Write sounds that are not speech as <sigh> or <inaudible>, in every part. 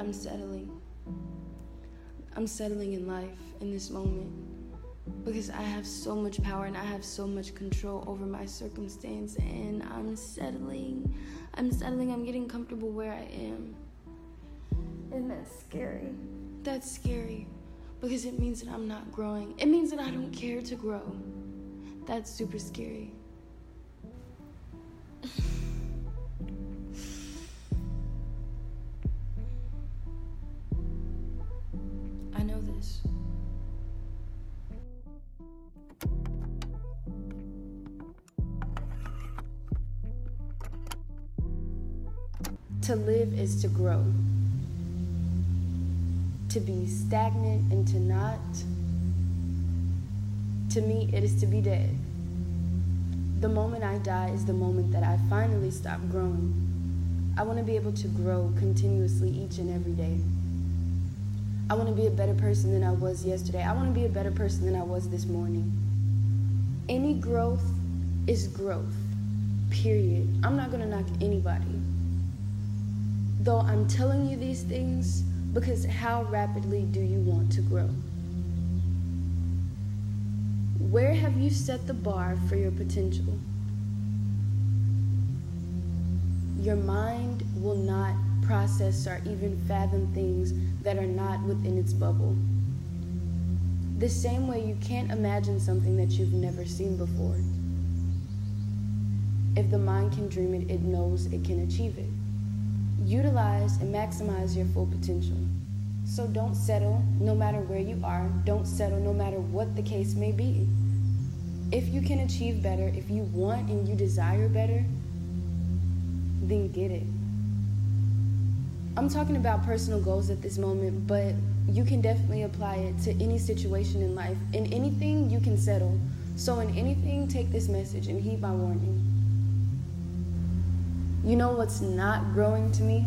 I'm settling. I'm settling in life in this moment because I have so much power and I have so much control over my circumstance and I'm settling. I'm settling. I'm getting comfortable where I am. And that's scary. That's scary because it means that I'm not growing. It means that I don't care to grow. That's super scary. <laughs> To live is to grow. To be stagnant and to not, to me, it is to be dead. The moment I die is the moment that I finally stop growing. I want to be able to grow continuously each and every day. I want to be a better person than I was yesterday. I want to be a better person than I was this morning. Any growth is growth, period. I'm not going to knock anybody. Though I'm telling you these things because how rapidly do you want to grow? Where have you set the bar for your potential? Your mind will not process or even fathom things that are not within its bubble. The same way you can't imagine something that you've never seen before. If the mind can dream it, it knows it can achieve it. Utilize and maximize your full potential. So don't settle no matter where you are. Don't settle no matter what the case may be. If you can achieve better, if you want and you desire better, then get it. I'm talking about personal goals at this moment, but you can definitely apply it to any situation in life. In anything, you can settle. So, in anything, take this message and heed my warning. You know what's not growing to me?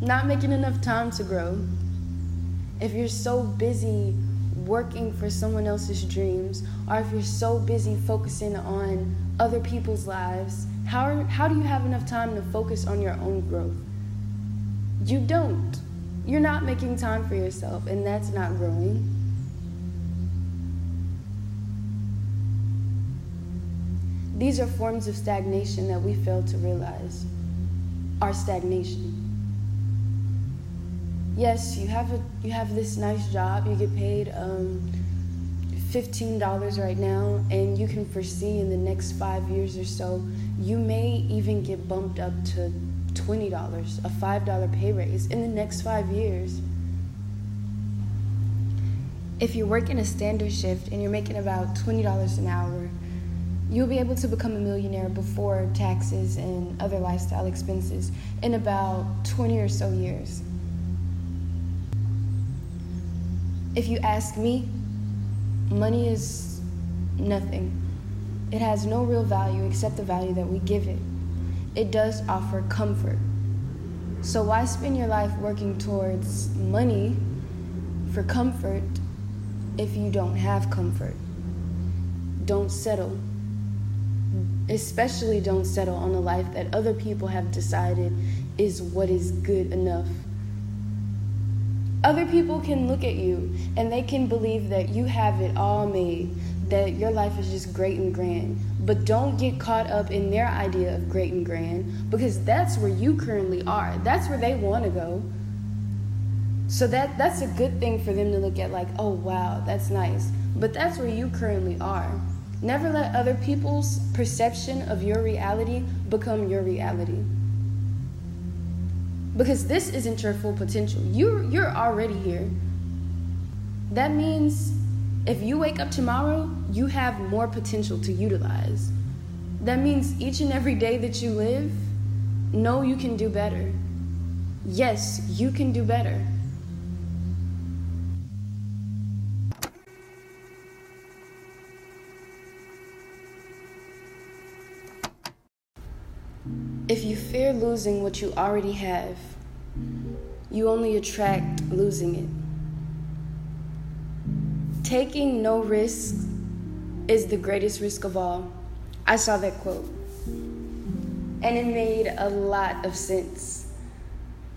Not making enough time to grow. If you're so busy working for someone else's dreams, or if you're so busy focusing on other people's lives, how, how do you have enough time to focus on your own growth? You don't. You're not making time for yourself, and that's not growing. These are forms of stagnation that we fail to realize are stagnation. Yes, you have a you have this nice job, you get paid um, $15 right now, and you can foresee in the next five years or so, you may even get bumped up to $20, a $5 pay raise in the next five years. If you work in a standard shift and you're making about $20 an hour, you'll be able to become a millionaire before taxes and other lifestyle expenses in about 20 or so years. If you ask me, money is nothing. It has no real value except the value that we give it. It does offer comfort. So, why spend your life working towards money for comfort if you don't have comfort? Don't settle. Especially don't settle on a life that other people have decided is what is good enough. Other people can look at you and they can believe that you have it all made, that your life is just great and grand. But don't get caught up in their idea of great and grand because that's where you currently are. That's where they want to go. So that that's a good thing for them to look at like, "Oh wow, that's nice." But that's where you currently are. Never let other people's perception of your reality become your reality. Because this isn't your full potential. You you're already here. That means if you wake up tomorrow, you have more potential to utilize. That means each and every day that you live, know you can do better. Yes, you can do better. If you fear losing what you already have, you only attract losing it. Taking no risk is the greatest risk of all. I saw that quote. And it made a lot of sense.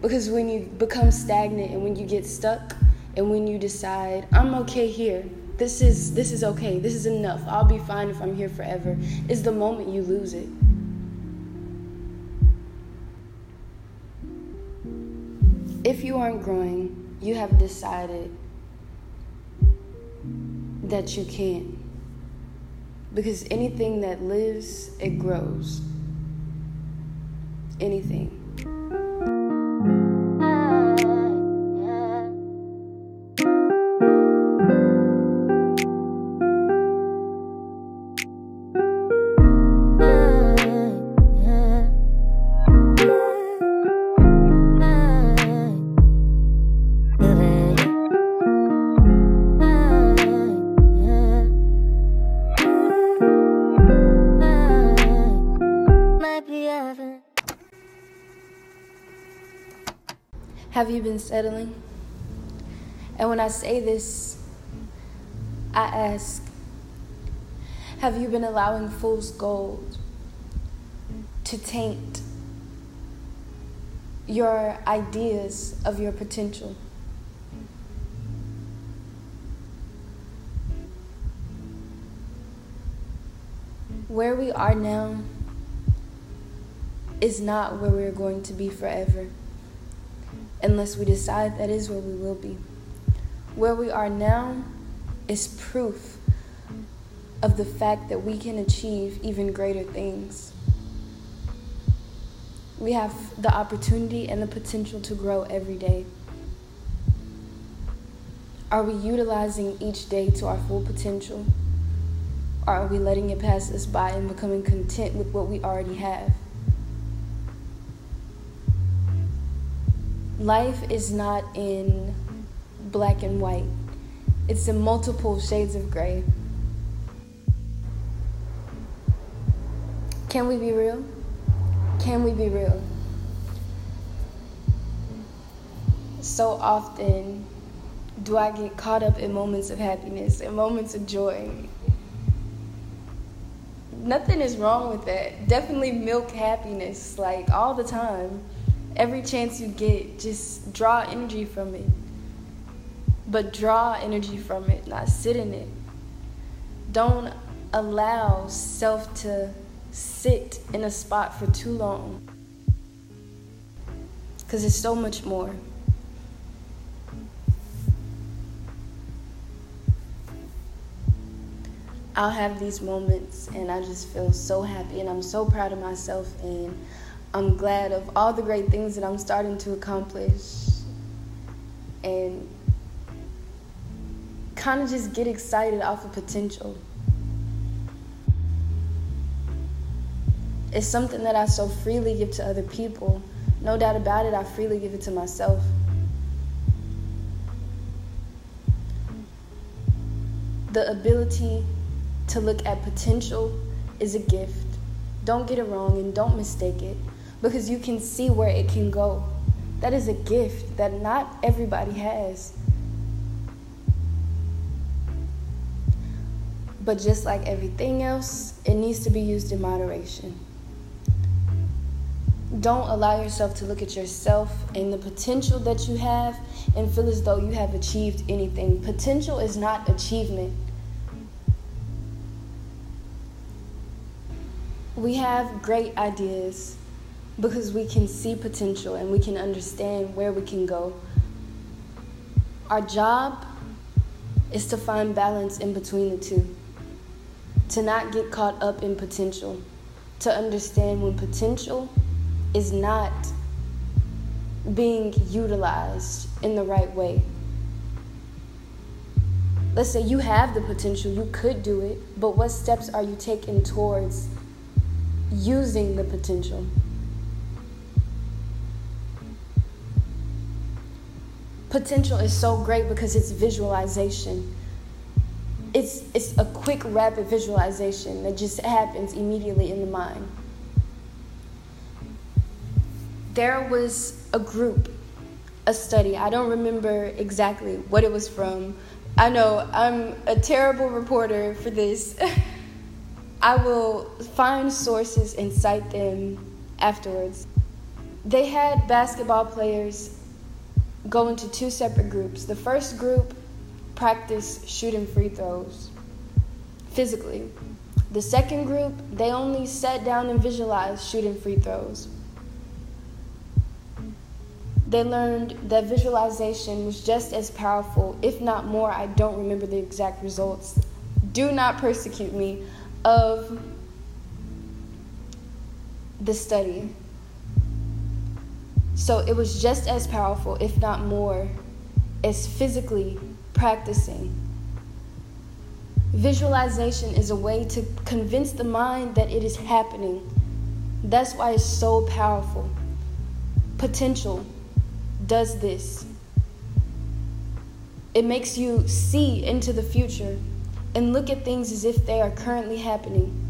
Because when you become stagnant and when you get stuck and when you decide, I'm okay here, this is this is okay, this is enough, I'll be fine if I'm here forever, is the moment you lose it. You aren't growing, you have decided that you can't. Because anything that lives, it grows. Anything. Have you been settling? And when I say this, I ask Have you been allowing fool's gold to taint your ideas of your potential? Where we are now is not where we're going to be forever unless we decide that is where we will be. Where we are now is proof of the fact that we can achieve even greater things. We have the opportunity and the potential to grow every day. Are we utilizing each day to our full potential? Or are we letting it pass us by and becoming content with what we already have? Life is not in black and white, it's in multiple shades of gray. Can we be real? Can we be real? So often do I get caught up in moments of happiness and moments of joy. Nothing is wrong with that. Definitely milk happiness like all the time every chance you get, just draw energy from it. But draw energy from it, not sit in it. Don't allow self to sit in a spot for too long. Because it's so much more. I'll have these moments and I just feel so happy and I'm so proud of myself and I'm glad of all the great things that I'm starting to accomplish and kind of just get excited off of potential. It's something that I so freely give to other people. No doubt about it, I freely give it to myself. The ability to look at potential is a gift. Don't get it wrong and don't mistake it because you can see where it can go. That is a gift that not everybody has. But just like everything else, it needs to be used in moderation. Don't allow yourself to look at yourself and the potential that you have and feel as though you have achieved anything. Potential is not achievement. We have great ideas, because we can see potential and we can understand where we can go. Our job is to find balance in between the two, to not get caught up in potential, to understand when potential is not being utilized in the right way. Let's say you have the potential, you could do it, but what steps are you taking towards using the potential? Potential is so great because it's visualization. It's, it's a quick, rapid visualization that just happens immediately in the mind. There was a group, a study. I don't remember exactly what it was from. I know I'm a terrible reporter for this. <laughs> I will find sources and cite them afterwards. they had basketball players go into two separate groups. The first group practiced shooting free throws physically. The second group, they only sat down and visualized shooting free throws. They learned that visualization was just as powerful, if not more. I don't remember the exact results. Do not persecute me of the study. So it was just as powerful, if not more, as physically practicing. Visualization is a way to convince the mind that it is happening. That's why it's so powerful. Potential does this. It makes you see into the future and look at things as if they are currently happening.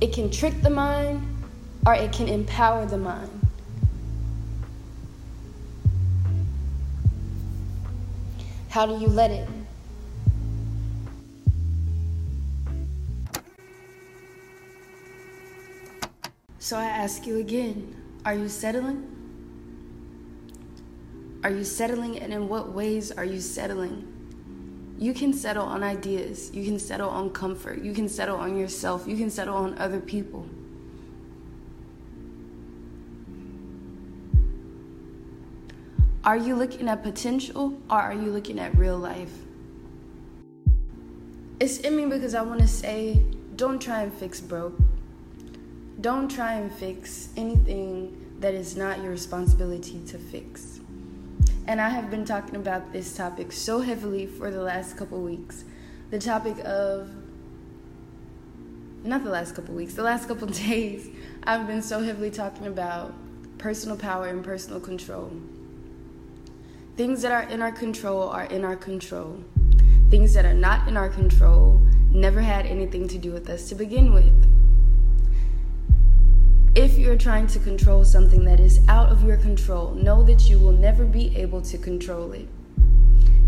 It can trick the mind or it can empower the mind. How do you let it? So I ask you again are you settling? Are you settling, and in what ways are you settling? You can settle on ideas, you can settle on comfort, you can settle on yourself, you can settle on other people. Are you looking at potential or are you looking at real life? It's in me because I want to say don't try and fix broke. Don't try and fix anything that is not your responsibility to fix. And I have been talking about this topic so heavily for the last couple weeks. The topic of, not the last couple weeks, the last couple <laughs> days, I've been so heavily talking about personal power and personal control. Things that are in our control are in our control. Things that are not in our control never had anything to do with us to begin with. If you're trying to control something that is out of your control, know that you will never be able to control it.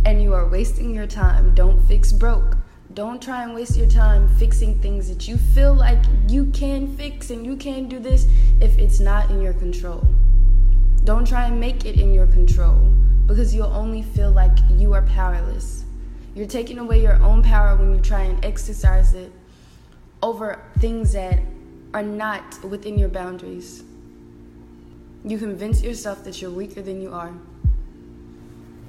And you are wasting your time. Don't fix broke. Don't try and waste your time fixing things that you feel like you can fix and you can do this if it's not in your control. Don't try and make it in your control because you'll only feel like you are powerless. You're taking away your own power when you try and exercise it over things that are not within your boundaries. You convince yourself that you're weaker than you are.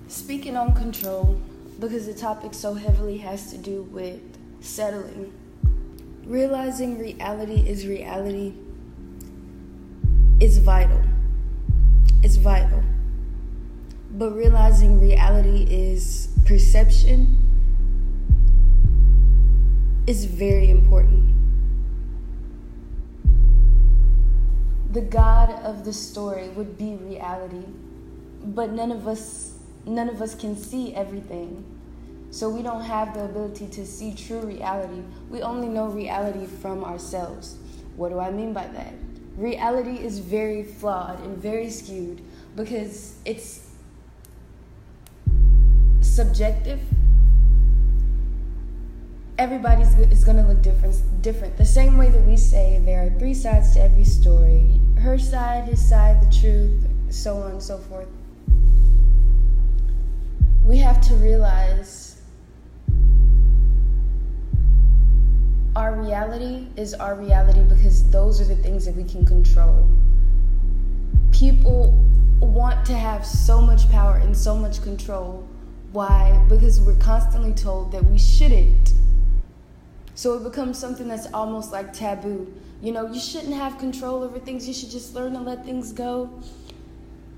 Speaking on control, because the topic so heavily has to do with settling, realizing reality is reality is vital. It's vital. But realizing reality is perception is very important. The God of the story would be reality, but none of us none of us can see everything. So we don't have the ability to see true reality. We only know reality from ourselves. What do I mean by that? Reality is very flawed and very skewed because it's subjective. Everybody's is going to look different. Different. The same way that we say there are three sides to every story. Her side, his side, the truth, so on and so forth. We have to realize our reality is our reality because those are the things that we can control. People want to have so much power and so much control why? Because we're constantly told that we shouldn't. So it becomes something that's almost like taboo. You know, you shouldn't have control over things, you should just learn to let things go.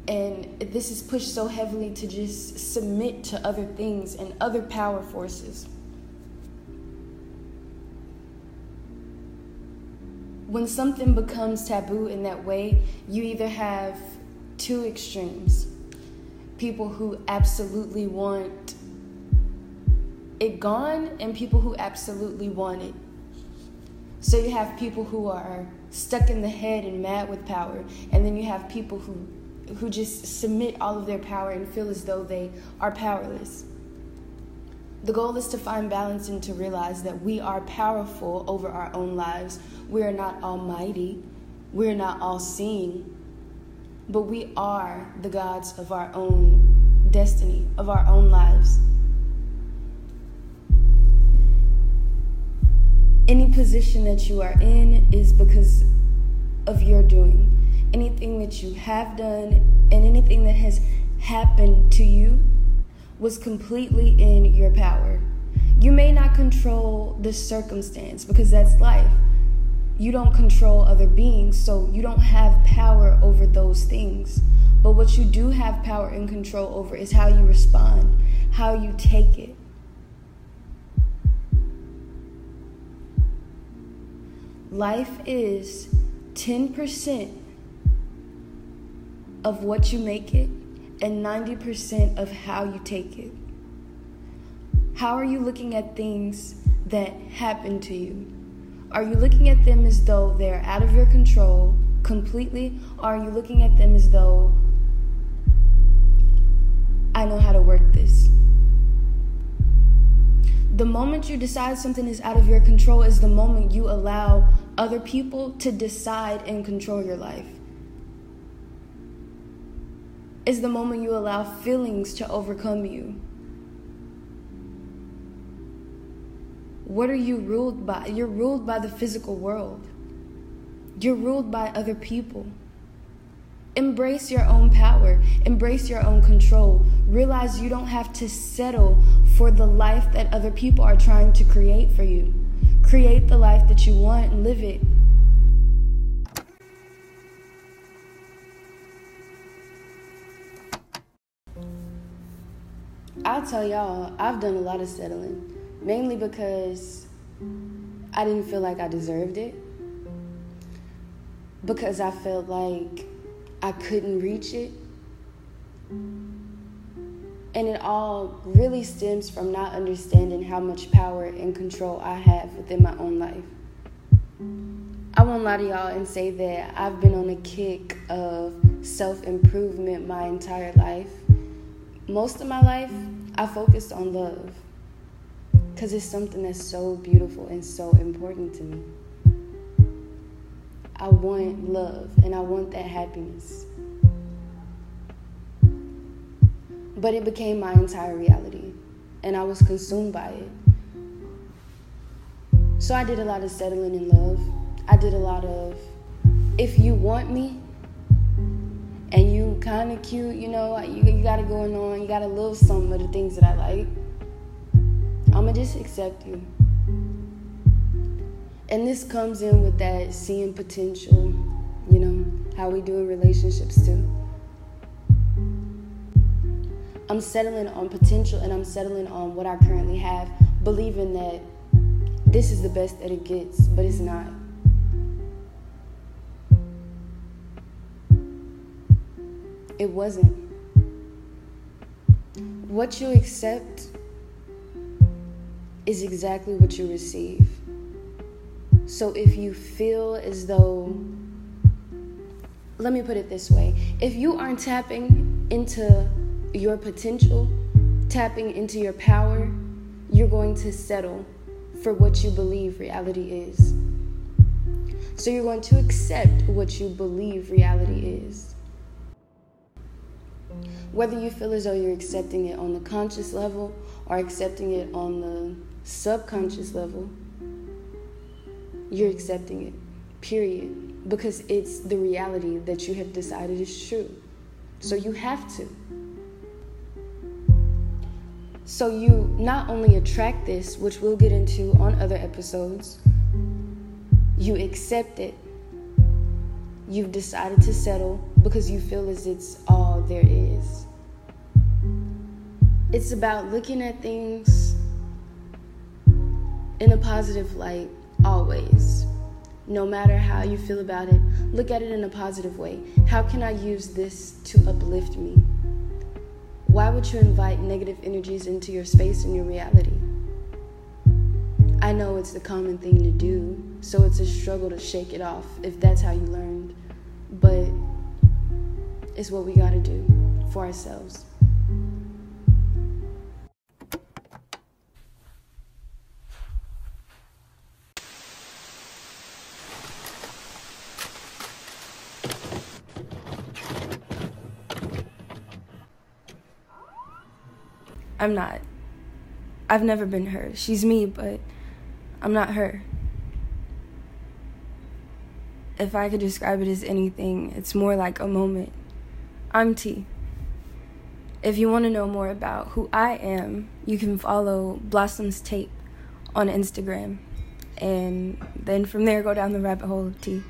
And this is pushed so heavily to just submit to other things and other power forces. When something becomes taboo in that way, you either have two extremes people who absolutely want it gone and people who absolutely want it. So you have people who are stuck in the head and mad with power, and then you have people who who just submit all of their power and feel as though they are powerless. The goal is to find balance and to realize that we are powerful over our own lives. We are not almighty. we're not all seeing, but we are the gods of our own destiny, of our own lives. Any position that you are in is because of your doing. Anything that you have done and anything that has happened to you was completely in your power. You may not control the circumstance because that's life. You don't control other beings, so you don't have power over those things. But what you do have power and control over is how you respond, how you take it. Life is 10% of what you make it and 90% of how you take it. How are you looking at things that happen to you? Are you looking at them as though they're out of your control completely? Or are you looking at them as though I know how to work this? The moment you decide something is out of your control is the moment you allow other people to decide and control your life. Is the moment you allow feelings to overcome you. What are you ruled by? You're ruled by the physical world. You're ruled by other people. Embrace your own power, embrace your own control. Realize you don't have to settle for the life that other people are trying to create for you. Create the life that you want and live it. I'll tell y'all, I've done a lot of settling, mainly because I didn't feel like I deserved it, because I felt like I couldn't reach it. And it all really stems from not understanding how much power and control I have within my own life. I won't lie to y'all and say that I've been on a kick of self improvement my entire life. Most of my life, I focused on love because it's something that's so beautiful and so important to me. I want love and I want that happiness. But it became my entire reality and I was consumed by it. So I did a lot of settling in love. I did a lot of if you want me and you kind of cute, you know, you, you got it going on, you got a little some of the things that I like, I'm going to just accept you. And this comes in with that seeing potential, you know, how we do in relationships too. I'm settling on potential and I'm settling on what I currently have, believing that this is the best that it gets, but it's not. It wasn't. What you accept is exactly what you receive. So if you feel as though, let me put it this way if you aren't tapping into your potential, tapping into your power, you're going to settle for what you believe reality is. So you're going to accept what you believe reality is. Whether you feel as though you're accepting it on the conscious level or accepting it on the subconscious level, you're accepting it, period. Because it's the reality that you have decided is true. So you have to. So you not only attract this, which we'll get into on other episodes, you accept it. You've decided to settle because you feel as it's all there is. It's about looking at things in a positive light always. No matter how you feel about it, look at it in a positive way. How can I use this to uplift me? Why would you invite negative energies into your space and your reality? I know it's the common thing to do, so it's a struggle to shake it off if that's how you learned. But it's what we gotta do for ourselves. I'm not. I've never been her. She's me, but I'm not her. If I could describe it as anything, it's more like a moment. I'm T. If you want to know more about who I am, you can follow Blossom's Tape on Instagram. And then from there, go down the rabbit hole of T.